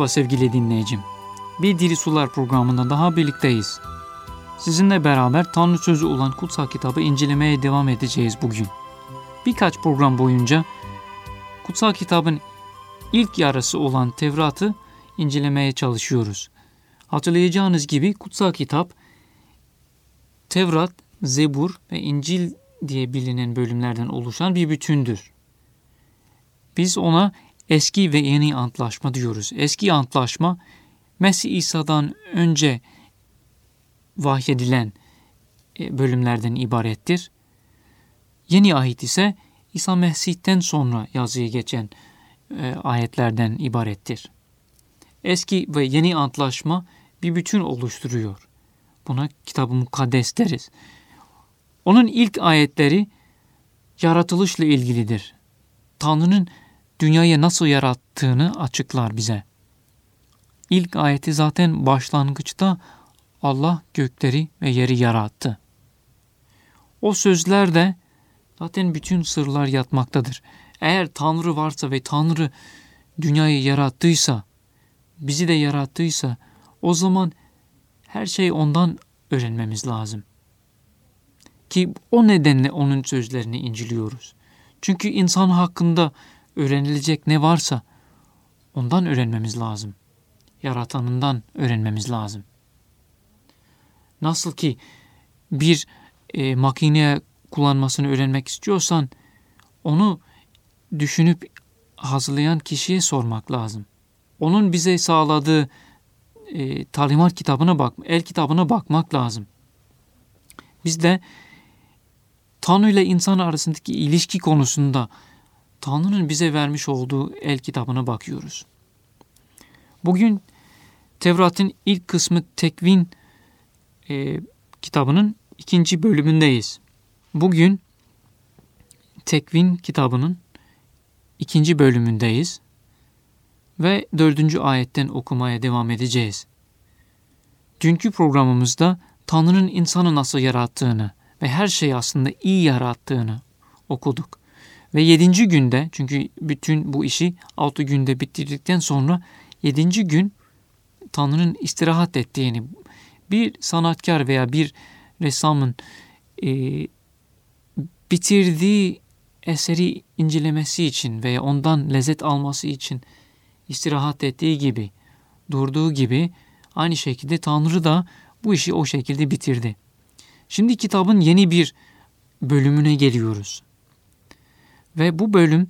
Merhaba sevgili dinleyicim. Bir Diri Sular programında daha birlikteyiz. Sizinle beraber Tanrı Sözü olan kutsal kitabı incelemeye devam edeceğiz bugün. Birkaç program boyunca kutsal kitabın ilk yarısı olan Tevrat'ı incelemeye çalışıyoruz. Hatırlayacağınız gibi kutsal kitap Tevrat, Zebur ve İncil diye bilinen bölümlerden oluşan bir bütündür. Biz ona eski ve yeni antlaşma diyoruz. Eski antlaşma Mesih İsa'dan önce vahyedilen e, bölümlerden ibarettir. Yeni ahit ise İsa Mesih'ten sonra yazıya geçen e, ayetlerden ibarettir. Eski ve yeni antlaşma bir bütün oluşturuyor. Buna kitab-ı mukaddes deriz. Onun ilk ayetleri yaratılışla ilgilidir. Tanrı'nın dünyayı nasıl yarattığını açıklar bize. İlk ayeti zaten başlangıçta Allah gökleri ve yeri yarattı. O sözlerde zaten bütün sırlar yatmaktadır. Eğer Tanrı varsa ve Tanrı dünyayı yarattıysa, bizi de yarattıysa o zaman her şey ondan öğrenmemiz lazım. Ki o nedenle onun sözlerini inceliyoruz. Çünkü insan hakkında öğrenilecek ne varsa ondan öğrenmemiz lazım. Yaratanından öğrenmemiz lazım. Nasıl ki bir e, makineye kullanmasını öğrenmek istiyorsan onu düşünüp hazırlayan kişiye sormak lazım. Onun bize sağladığı e, talimat kitabına bak, el kitabına bakmak lazım. Biz de Tanrı ile insan arasındaki ilişki konusunda Tanrı'nın bize vermiş olduğu el kitabına bakıyoruz. Bugün Tevrat'ın ilk kısmı Tekvin e, kitabının ikinci bölümündeyiz. Bugün Tekvin kitabının ikinci bölümündeyiz ve dördüncü ayetten okumaya devam edeceğiz. Dünkü programımızda Tanrı'nın insanı nasıl yarattığını ve her şeyi aslında iyi yarattığını okuduk. Ve yedinci günde çünkü bütün bu işi altı günde bitirdikten sonra yedinci gün Tanrı'nın istirahat ettiğini bir sanatkar veya bir ressamın e, bitirdiği eseri incelemesi için veya ondan lezzet alması için istirahat ettiği gibi, durduğu gibi aynı şekilde Tanrı da bu işi o şekilde bitirdi. Şimdi kitabın yeni bir bölümüne geliyoruz. Ve bu bölüm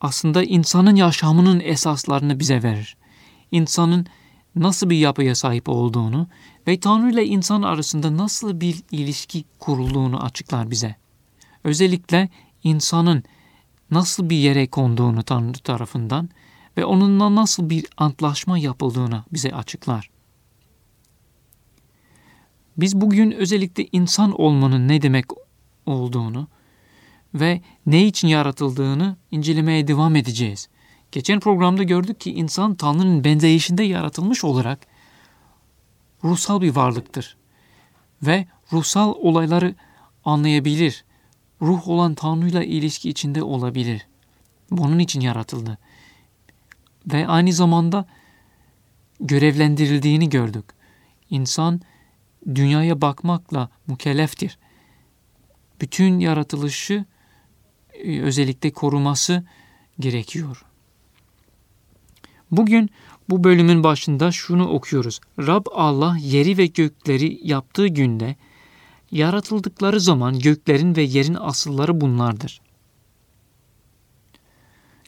aslında insanın yaşamının esaslarını bize verir. İnsanın nasıl bir yapıya sahip olduğunu ve Tanrı ile insan arasında nasıl bir ilişki kurulduğunu açıklar bize. Özellikle insanın nasıl bir yere konduğunu Tanrı tarafından ve onunla nasıl bir antlaşma yapıldığını bize açıklar. Biz bugün özellikle insan olmanın ne demek olduğunu ve ne için yaratıldığını incelemeye devam edeceğiz. Geçen programda gördük ki insan Tanrı'nın benzeyişinde yaratılmış olarak ruhsal bir varlıktır. Ve ruhsal olayları anlayabilir. Ruh olan Tanrı'yla ilişki içinde olabilir. Bunun için yaratıldı. Ve aynı zamanda görevlendirildiğini gördük. İnsan dünyaya bakmakla mükelleftir. Bütün yaratılışı özellikle koruması gerekiyor. Bugün bu bölümün başında şunu okuyoruz. Rab Allah yeri ve gökleri yaptığı günde yaratıldıkları zaman göklerin ve yerin asılları bunlardır.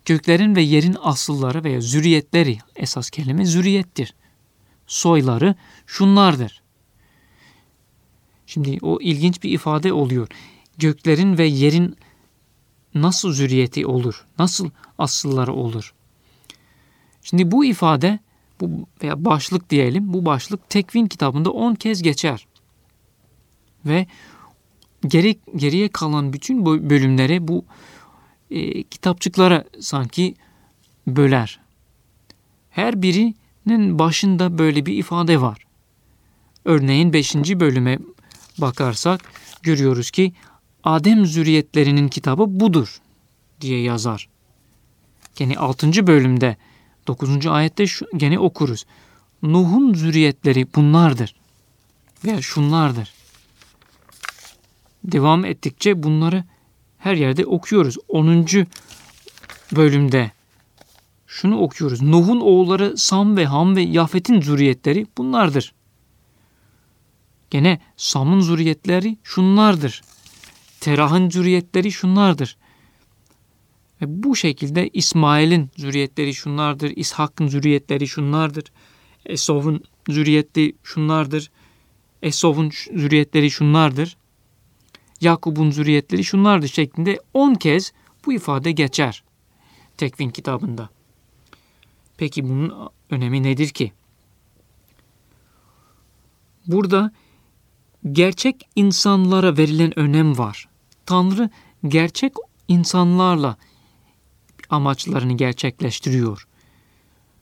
Göklerin ve yerin asılları veya zürriyetleri esas kelime zürriyettir. Soyları şunlardır. Şimdi o ilginç bir ifade oluyor. Göklerin ve yerin nasıl zürriyeti olur? Nasıl asılları olur? Şimdi bu ifade bu veya başlık diyelim bu başlık Tekvin kitabında 10 kez geçer. Ve geri, geriye kalan bütün bölümleri bu e, kitapçıklara sanki böler. Her birinin başında böyle bir ifade var. Örneğin 5. bölüme bakarsak görüyoruz ki Adem zürriyetlerinin kitabı budur diye yazar. Yani 6. bölümde 9. ayette şu, gene okuruz. Nuh'un zürriyetleri bunlardır. Veya şunlardır. Devam ettikçe bunları her yerde okuyoruz. 10. bölümde şunu okuyoruz. Nuh'un oğulları Sam ve Ham ve Yafet'in zürriyetleri bunlardır. Gene Sam'ın zürriyetleri şunlardır. Terah'ın zürriyetleri şunlardır. Ve bu şekilde İsmail'in zürriyetleri şunlardır. İshak'ın zürriyetleri şunlardır. Esov'un zürriyetleri şunlardır. Esov'un zürriyetleri şunlardır. Yakup'un zürriyetleri şunlardır şeklinde 10 kez bu ifade geçer Tekvin kitabında. Peki bunun önemi nedir ki? Burada gerçek insanlara verilen önem var. Tanrı gerçek insanlarla amaçlarını gerçekleştiriyor.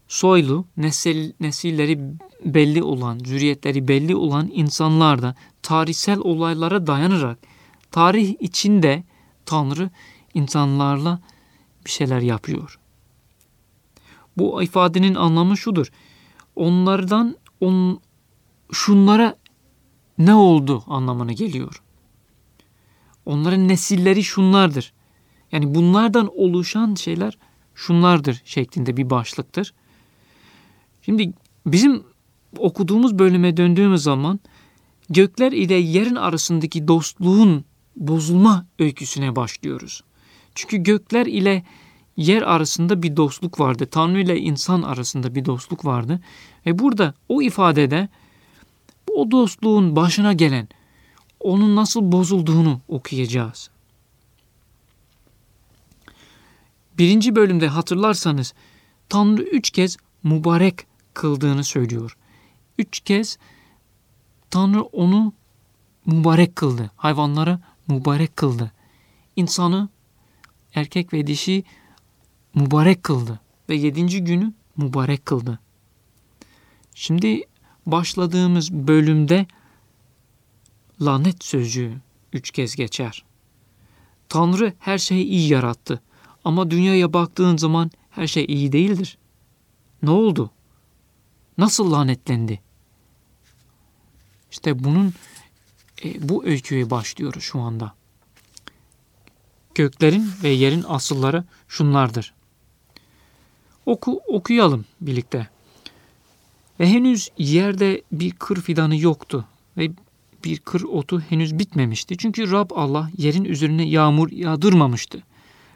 Soylu, nesil, nesilleri belli olan, zürriyetleri belli olan insanlar da tarihsel olaylara dayanarak tarih içinde Tanrı insanlarla bir şeyler yapıyor. Bu ifadenin anlamı şudur. Onlardan on, şunlara ne oldu anlamına geliyor. Onların nesilleri şunlardır. Yani bunlardan oluşan şeyler şunlardır şeklinde bir başlıktır. Şimdi bizim okuduğumuz bölüme döndüğümüz zaman gökler ile yerin arasındaki dostluğun bozulma öyküsüne başlıyoruz. Çünkü gökler ile yer arasında bir dostluk vardı. Tanrı ile insan arasında bir dostluk vardı. Ve burada o ifadede o dostluğun başına gelen, onun nasıl bozulduğunu okuyacağız. Birinci bölümde hatırlarsanız Tanrı üç kez mübarek kıldığını söylüyor. Üç kez Tanrı onu mübarek kıldı. Hayvanları mübarek kıldı. İnsanı erkek ve dişi mübarek kıldı. Ve yedinci günü mübarek kıldı. Şimdi başladığımız bölümde lanet sözcüğü üç kez geçer. Tanrı her şeyi iyi yarattı. Ama dünyaya baktığın zaman her şey iyi değildir. Ne oldu? Nasıl lanetlendi? İşte bunun e, bu öyküye başlıyoruz şu anda. Göklerin ve yerin asılları şunlardır. Oku, okuyalım birlikte. Ve henüz yerde bir kır fidanı yoktu ve bir kır otu henüz bitmemişti. Çünkü Rab Allah yerin üzerine yağmur yağdırmamıştı.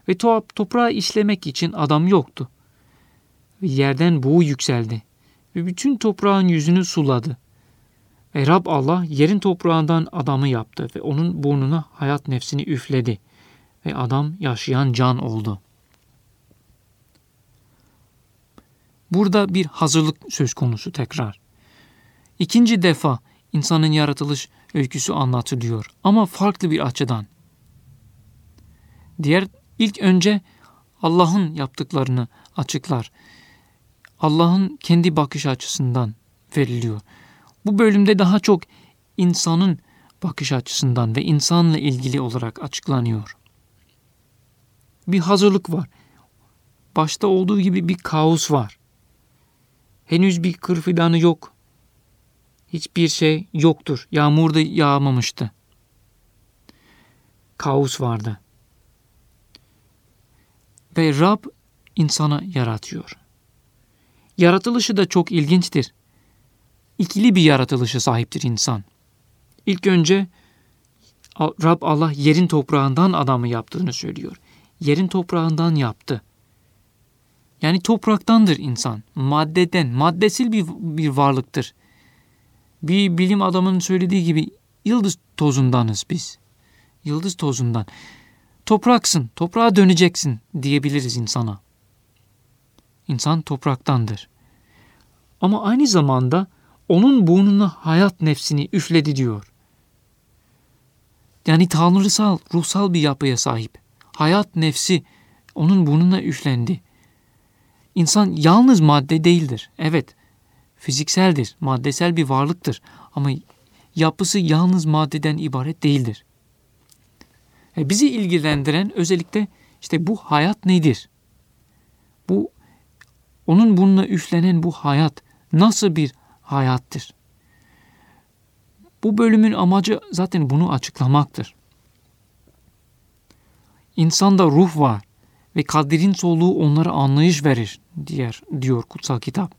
Ve toprağı işlemek için adam yoktu. Ve yerden buğu yükseldi ve bütün toprağın yüzünü suladı. Ve Rab Allah yerin toprağından adamı yaptı ve onun burnuna hayat nefsini üfledi. Ve adam yaşayan can oldu. Burada bir hazırlık söz konusu tekrar. İkinci defa insanın yaratılış öyküsü anlatılıyor ama farklı bir açıdan. Diğer ilk önce Allah'ın yaptıklarını açıklar. Allah'ın kendi bakış açısından veriliyor. Bu bölümde daha çok insanın bakış açısından ve insanla ilgili olarak açıklanıyor. Bir hazırlık var. Başta olduğu gibi bir kaos var. Henüz bir kır fidanı yok. Hiçbir şey yoktur. Yağmur da yağmamıştı. Kaos vardı. Ve Rab insana yaratıyor. Yaratılışı da çok ilginçtir. İkili bir yaratılışı sahiptir insan. İlk önce Rab Allah yerin toprağından adamı yaptığını söylüyor. Yerin toprağından yaptı. Yani topraktandır insan. Maddeden, maddesil bir, bir varlıktır. Bir bilim adamının söylediği gibi yıldız tozundanız biz. Yıldız tozundan. Topraksın, toprağa döneceksin diyebiliriz insana. İnsan topraktandır. Ama aynı zamanda onun burnuna hayat nefsini üfledi diyor. Yani tanrısal, ruhsal bir yapıya sahip. Hayat nefsi onun burnuna üflendi. İnsan yalnız madde değildir. Evet, fizikseldir, maddesel bir varlıktır ama yapısı yalnız maddeden ibaret değildir. E bizi ilgilendiren özellikle işte bu hayat nedir? Bu Onun bununla üflenen bu hayat nasıl bir hayattır? Bu bölümün amacı zaten bunu açıklamaktır. İnsanda ruh var ve kaderin soluğu onlara anlayış verir diyor, diyor kutsal kitap.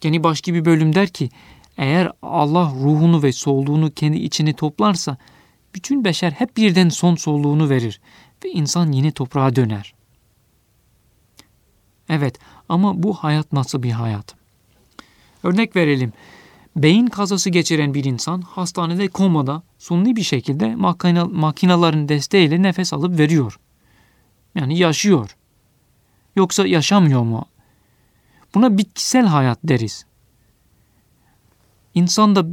Gene başka bir bölüm der ki eğer Allah ruhunu ve soluğunu kendi içine toplarsa bütün beşer hep birden son soluğunu verir ve insan yine toprağa döner. Evet ama bu hayat nasıl bir hayat? Örnek verelim. Beyin kazası geçiren bir insan hastanede komada sunni bir şekilde makina, makinaların desteğiyle nefes alıp veriyor. Yani yaşıyor. Yoksa yaşamıyor mu? Buna bitkisel hayat deriz. İnsanda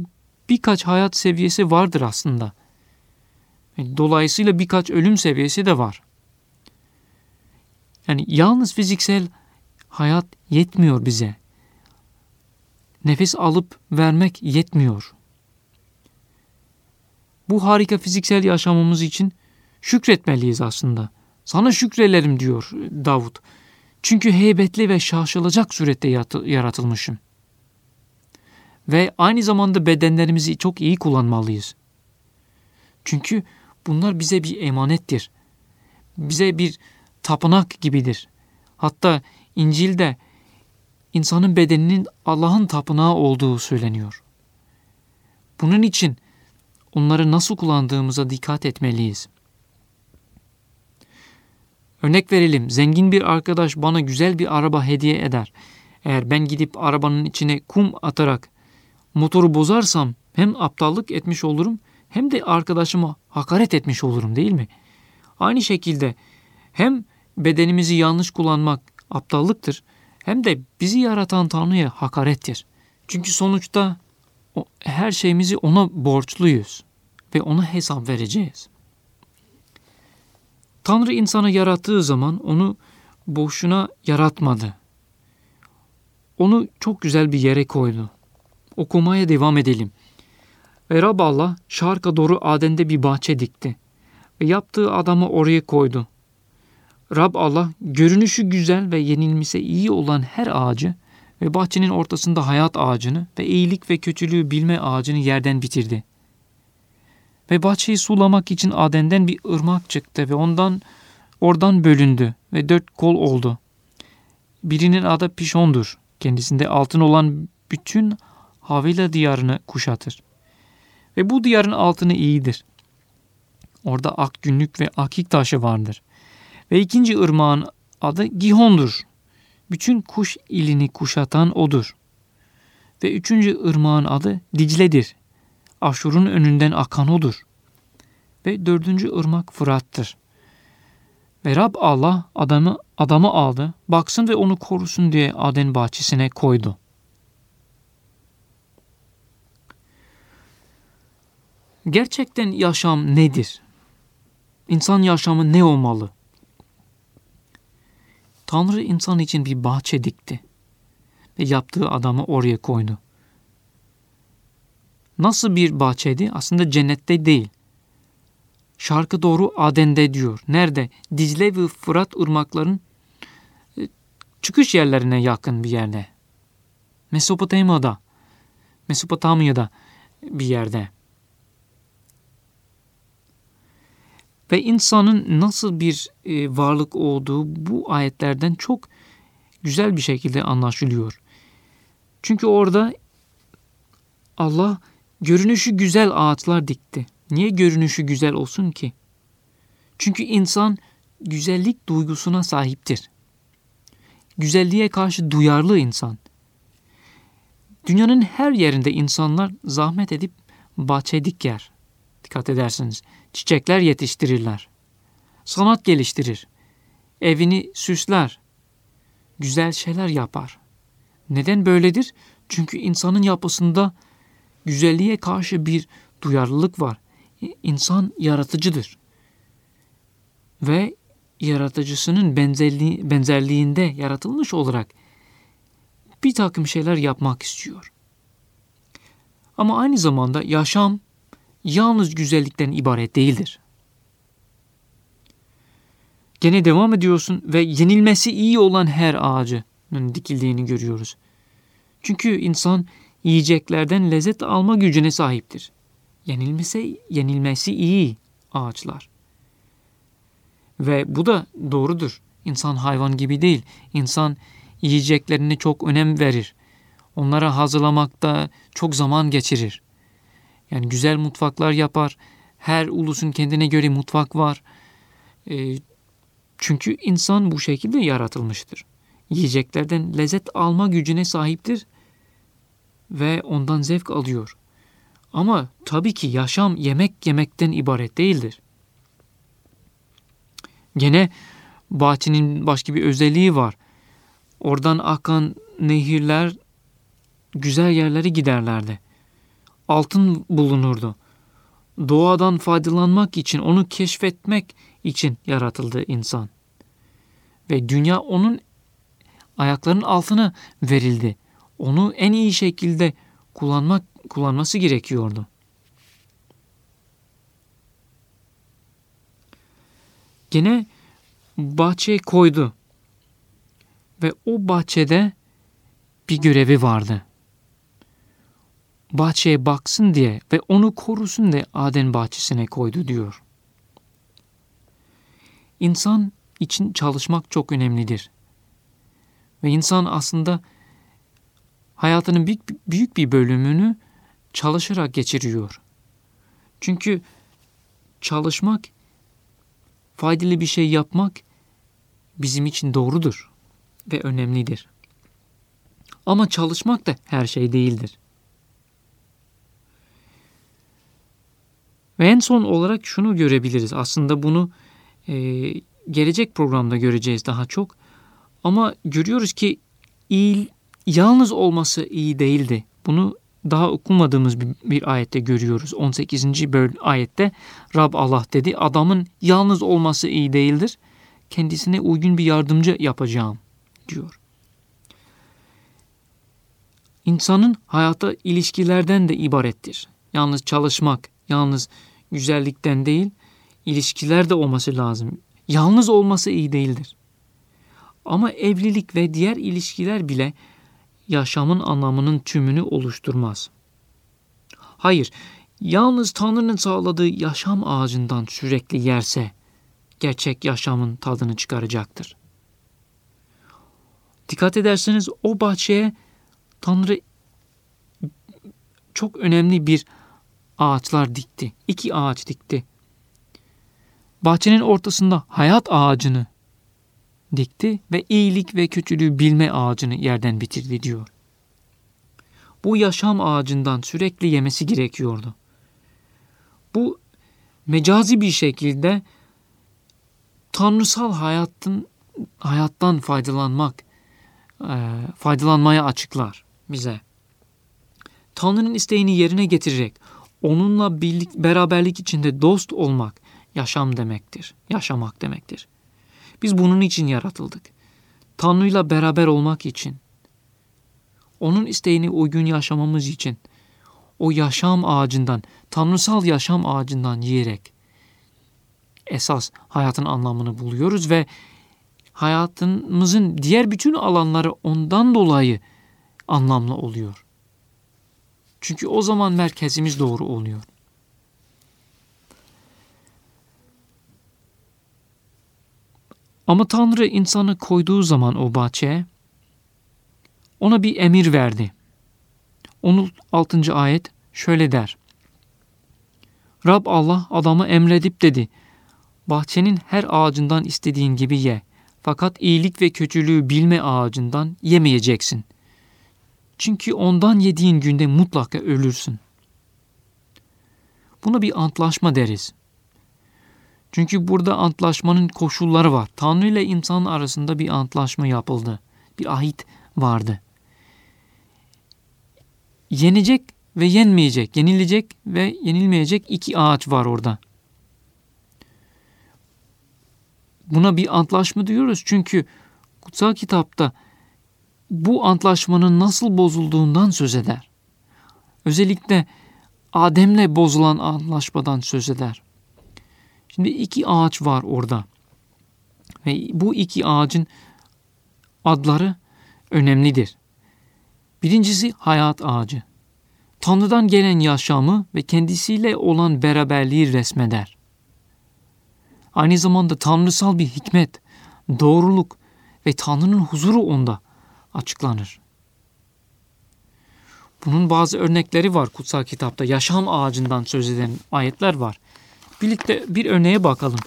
birkaç hayat seviyesi vardır aslında. Dolayısıyla birkaç ölüm seviyesi de var. Yani yalnız fiziksel hayat yetmiyor bize. Nefes alıp vermek yetmiyor. Bu harika fiziksel yaşamımız için şükretmeliyiz aslında. Sana şükrelerim diyor Davut. Çünkü heybetli ve şaşılacak surette yaratılmışım. Ve aynı zamanda bedenlerimizi çok iyi kullanmalıyız. Çünkü bunlar bize bir emanettir. Bize bir tapınak gibidir. Hatta İncil'de insanın bedeninin Allah'ın tapınağı olduğu söyleniyor. Bunun için onları nasıl kullandığımıza dikkat etmeliyiz. Örnek verelim, zengin bir arkadaş bana güzel bir araba hediye eder. Eğer ben gidip arabanın içine kum atarak motoru bozarsam hem aptallık etmiş olurum hem de arkadaşıma hakaret etmiş olurum değil mi? Aynı şekilde hem bedenimizi yanlış kullanmak aptallıktır hem de bizi yaratan Tanrı'ya hakarettir. Çünkü sonuçta her şeyimizi ona borçluyuz ve ona hesap vereceğiz. Tanrı insanı yarattığı zaman onu boşuna yaratmadı. Onu çok güzel bir yere koydu. Okumaya devam edelim. Ve Rab Allah şarka doğru Aden'de bir bahçe dikti. Ve yaptığı adamı oraya koydu. Rab Allah görünüşü güzel ve yenilmesi iyi olan her ağacı ve bahçenin ortasında hayat ağacını ve iyilik ve kötülüğü bilme ağacını yerden bitirdi. Ve bahçeyi sulamak için Aden'den bir ırmak çıktı ve ondan oradan bölündü ve dört kol oldu. Birinin adı Pişon'dur. Kendisinde altın olan bütün Havila diyarını kuşatır. Ve bu diyarın altını iyidir. Orada ak günlük ve akik taşı vardır. Ve ikinci ırmağın adı Gihon'dur. Bütün kuş ilini kuşatan odur. Ve üçüncü ırmağın adı Dicle'dir. Aşur'un önünden akan odur. Ve dördüncü ırmak Fırat'tır. Ve Rab Allah adamı adamı aldı, baksın ve onu korusun diye Aden bahçesine koydu. Gerçekten yaşam nedir? İnsan yaşamı ne olmalı? Tanrı insan için bir bahçe dikti ve yaptığı adamı oraya koydu. Nasıl bir bahçeydi? Aslında cennette değil. Şarkı doğru Aden'de diyor. Nerede? Dicle ve Fırat ırmakların e, çıkış yerlerine yakın bir yerde. Mesopotamya'da. Mesopotamya'da bir yerde. Ve insanın nasıl bir e, varlık olduğu bu ayetlerden çok güzel bir şekilde anlaşılıyor. Çünkü orada Allah görünüşü güzel ağaçlar dikti. Niye görünüşü güzel olsun ki? Çünkü insan güzellik duygusuna sahiptir. Güzelliğe karşı duyarlı insan. Dünyanın her yerinde insanlar zahmet edip bahçe diker. Dikkat edersiniz. Çiçekler yetiştirirler. Sanat geliştirir. Evini süsler. Güzel şeyler yapar. Neden böyledir? Çünkü insanın yapısında güzelliğe karşı bir duyarlılık var. İnsan yaratıcıdır. Ve yaratıcısının benzerliği, benzerliğinde yaratılmış olarak bir takım şeyler yapmak istiyor. Ama aynı zamanda yaşam yalnız güzellikten ibaret değildir. Gene devam ediyorsun ve yenilmesi iyi olan her ağacı dikildiğini görüyoruz. Çünkü insan yiyeceklerden lezzet alma gücüne sahiptir. Yenilmesi, yenilmesi iyi ağaçlar. Ve bu da doğrudur. İnsan hayvan gibi değil. İnsan yiyeceklerine çok önem verir. Onlara hazırlamakta çok zaman geçirir. Yani güzel mutfaklar yapar. Her ulusun kendine göre mutfak var. E, çünkü insan bu şekilde yaratılmıştır. Yiyeceklerden lezzet alma gücüne sahiptir ve ondan zevk alıyor. Ama tabii ki yaşam yemek yemekten ibaret değildir. Gene bahçenin başka bir özelliği var. Oradan akan nehirler güzel yerlere giderlerdi. Altın bulunurdu. Doğadan faydalanmak için, onu keşfetmek için yaratıldı insan. Ve dünya onun ayaklarının altına verildi. Onu en iyi şekilde kullanmak kullanması gerekiyordu. Gene bahçeye koydu. Ve o bahçede bir görevi vardı. Bahçeye baksın diye ve onu korusun diye Aden bahçesine koydu diyor. İnsan için çalışmak çok önemlidir. Ve insan aslında hayatının büyük, büyük bir bölümünü çalışarak geçiriyor. Çünkü çalışmak, faydalı bir şey yapmak bizim için doğrudur ve önemlidir. Ama çalışmak da her şey değildir. Ve en son olarak şunu görebiliriz. Aslında bunu e, gelecek programda göreceğiz daha çok. Ama görüyoruz ki iyi, yalnız olması iyi değildi. Bunu daha okumadığımız bir, bir ayette görüyoruz. 18. böl ayette Rab Allah dedi adamın yalnız olması iyi değildir. Kendisine uygun bir yardımcı yapacağım diyor. İnsanın hayata ilişkilerden de ibarettir. Yalnız çalışmak, yalnız güzellikten değil, ilişkiler de olması lazım. Yalnız olması iyi değildir. Ama evlilik ve diğer ilişkiler bile yaşamın anlamının tümünü oluşturmaz. Hayır, yalnız Tanrı'nın sağladığı yaşam ağacından sürekli yerse gerçek yaşamın tadını çıkaracaktır. Dikkat ederseniz o bahçeye Tanrı çok önemli bir ağaçlar dikti. İki ağaç dikti. Bahçenin ortasında hayat ağacını dikti ve iyilik ve kötülüğü bilme ağacını yerden bitirdi diyor. Bu yaşam ağacından sürekli yemesi gerekiyordu. Bu mecazi bir şekilde tanrısal hayatın hayattan faydalanmak, e, faydalanmaya açıklar bize. Tanrı'nın isteğini yerine getirerek onunla birlik, beraberlik içinde dost olmak yaşam demektir. Yaşamak demektir. Biz bunun için yaratıldık. Tanrı'yla beraber olmak için. Onun isteğini uygun yaşamamız için. O yaşam ağacından, tanrısal yaşam ağacından yiyerek esas hayatın anlamını buluyoruz ve hayatımızın diğer bütün alanları ondan dolayı anlamlı oluyor. Çünkü o zaman merkezimiz doğru oluyor. Ama Tanrı insanı koyduğu zaman o bahçeye ona bir emir verdi. 16. ayet şöyle der. Rab Allah adamı emredip dedi. Bahçenin her ağacından istediğin gibi ye. Fakat iyilik ve kötülüğü bilme ağacından yemeyeceksin. Çünkü ondan yediğin günde mutlaka ölürsün. Buna bir antlaşma deriz. Çünkü burada antlaşmanın koşulları var. Tanrı ile insan arasında bir antlaşma yapıldı. Bir ahit vardı. Yenecek ve yenmeyecek, yenilecek ve yenilmeyecek iki ağaç var orada. Buna bir antlaşma diyoruz çünkü kutsal kitapta bu antlaşmanın nasıl bozulduğundan söz eder. Özellikle Adem'le bozulan antlaşmadan söz eder. Şimdi iki ağaç var orada. Ve bu iki ağacın adları önemlidir. Birincisi hayat ağacı. Tanrı'dan gelen yaşamı ve kendisiyle olan beraberliği resmeder. Aynı zamanda tanrısal bir hikmet, doğruluk ve Tanrı'nın huzuru onda açıklanır. Bunun bazı örnekleri var kutsal kitapta. Yaşam ağacından söz eden ayetler var. Birlikte bir örneğe bakalım.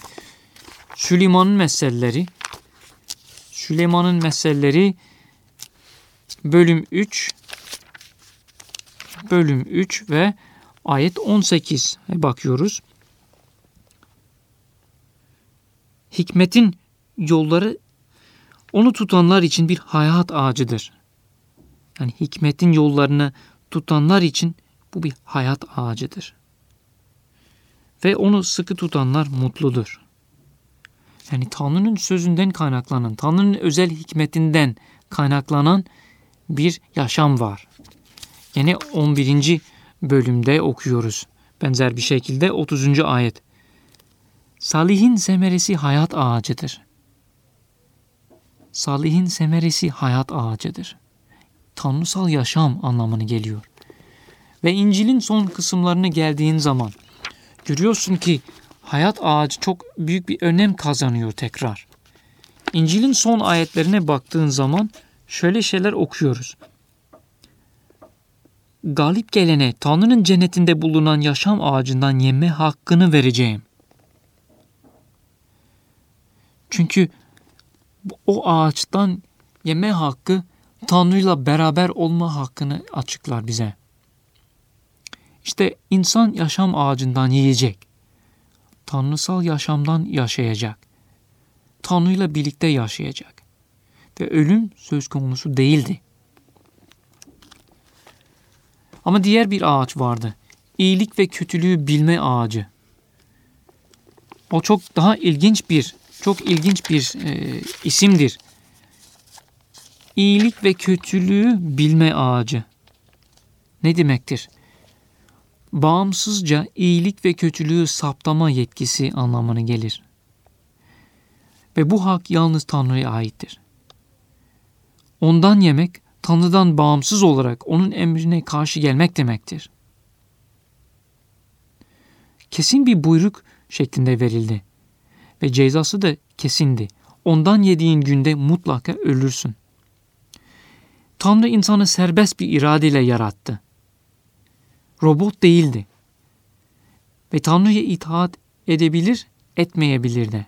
Süleyman'ın meseleleri. Süleyman'ın meseleleri bölüm 3 bölüm 3 ve ayet 18 bakıyoruz. Hikmetin yolları onu tutanlar için bir hayat ağacıdır. Yani hikmetin yollarını tutanlar için bu bir hayat ağacıdır. Ve onu sıkı tutanlar mutludur. Yani Tanrı'nın sözünden kaynaklanan, Tanrı'nın özel hikmetinden kaynaklanan bir yaşam var. Yine 11. bölümde okuyoruz. Benzer bir şekilde 30. ayet. Salihin semeresi hayat ağacıdır. Salihin semeresi hayat ağacıdır. Tanrısal yaşam anlamını geliyor. Ve İncil'in son kısımlarına geldiğin zaman görüyorsun ki hayat ağacı çok büyük bir önem kazanıyor tekrar. İncil'in son ayetlerine baktığın zaman şöyle şeyler okuyoruz. Galip gelene Tanrı'nın cennetinde bulunan yaşam ağacından yeme hakkını vereceğim. Çünkü o ağaçtan yeme hakkı Tanrı'yla beraber olma hakkını açıklar bize. İşte insan yaşam ağacından yiyecek. Tanrısal yaşamdan yaşayacak. Tanrı'yla birlikte yaşayacak. Ve ölüm söz konusu değildi. Ama diğer bir ağaç vardı. İyilik ve kötülüğü bilme ağacı. O çok daha ilginç bir, çok ilginç bir e, isimdir. İyilik ve kötülüğü bilme ağacı. Ne demektir? Bağımsızca iyilik ve kötülüğü saptama yetkisi anlamına gelir. Ve bu hak yalnız Tanrı'ya aittir. Ondan yemek, Tanrı'dan bağımsız olarak onun emrine karşı gelmek demektir. Kesin bir buyruk şeklinde verildi ve cezası da kesindi. Ondan yediğin günde mutlaka ölürsün. Tanrı insanı serbest bir iradeyle yarattı. Robot değildi. Ve Tanrı'ya itaat edebilir, etmeyebilir de.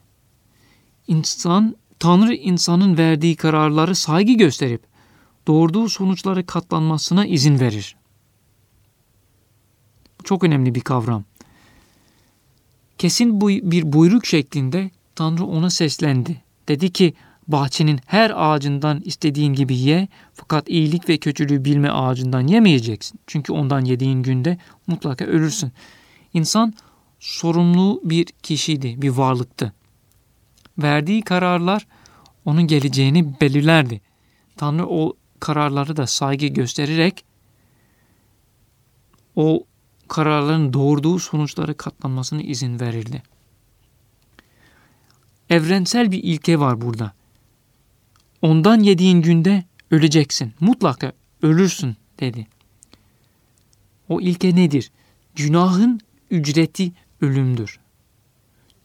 İnsan, Tanrı insanın verdiği kararları saygı gösterip doğurduğu sonuçları katlanmasına izin verir. Çok önemli bir kavram. Kesin bir buyruk şeklinde Tanrı ona seslendi. Dedi ki bahçenin her ağacından istediğin gibi ye fakat iyilik ve kötülüğü bilme ağacından yemeyeceksin. Çünkü ondan yediğin günde mutlaka ölürsün. İnsan sorumlu bir kişiydi, bir varlıktı. Verdiği kararlar onun geleceğini belirlerdi. Tanrı o kararları da saygı göstererek o kararların doğurduğu sonuçları katlanmasına izin verirdi. Evrensel bir ilke var burada. Ondan yediğin günde öleceksin. Mutlaka ölürsün dedi. O ilke nedir? Günahın ücreti ölümdür.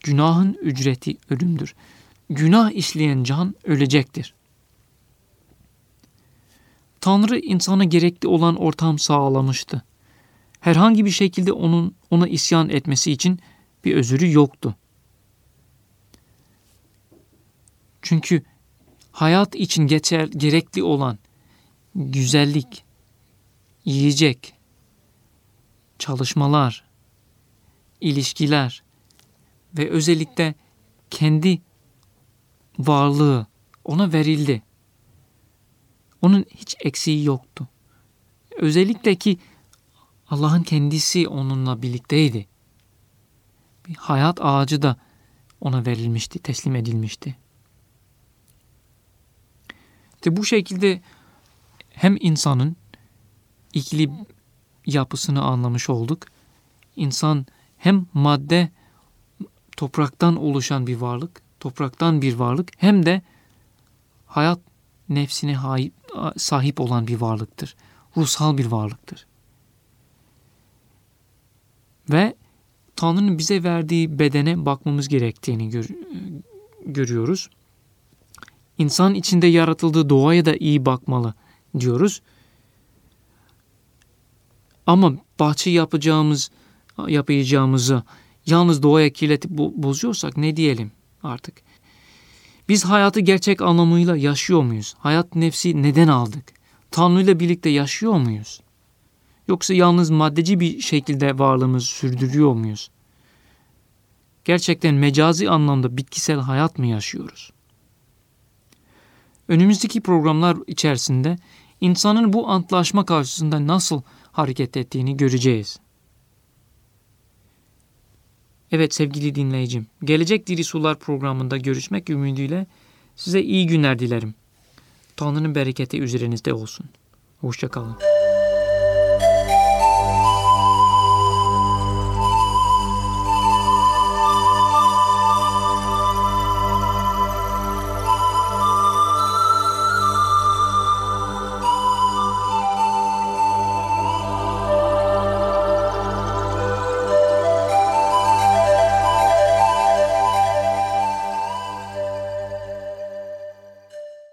Günahın ücreti ölümdür. Günah işleyen can ölecektir. Tanrı insana gerekli olan ortam sağlamıştı. Herhangi bir şekilde onun ona isyan etmesi için bir özürü yoktu. Çünkü hayat için geçer, gerekli olan güzellik, yiyecek, çalışmalar, ilişkiler ve özellikle kendi varlığı ona verildi. Onun hiç eksiği yoktu. Özellikle ki Allah'ın kendisi onunla birlikteydi. Bir hayat ağacı da ona verilmişti, teslim edilmişti. İşte bu şekilde hem insanın ikili yapısını anlamış olduk. İnsan hem madde topraktan oluşan bir varlık, topraktan bir varlık hem de hayat nefsine sahip olan bir varlıktır. Ruhsal bir varlıktır. Ve Tanrı'nın bize verdiği bedene bakmamız gerektiğini gör, görüyoruz. İnsan içinde yaratıldığı doğaya da iyi bakmalı diyoruz. Ama bahçe yapacağımız yapacağımızı yalnız doğaya kirletip bozuyorsak ne diyelim artık? Biz hayatı gerçek anlamıyla yaşıyor muyuz? Hayat nefsi neden aldık? Tanrı ile birlikte yaşıyor muyuz? Yoksa yalnız maddeci bir şekilde varlığımızı sürdürüyor muyuz? Gerçekten mecazi anlamda bitkisel hayat mı yaşıyoruz? Önümüzdeki programlar içerisinde insanın bu antlaşma karşısında nasıl hareket ettiğini göreceğiz. Evet sevgili dinleyicim, Gelecek Diri Sular programında görüşmek ümidiyle size iyi günler dilerim. Tanrı'nın bereketi üzerinizde olsun. Hoşçakalın.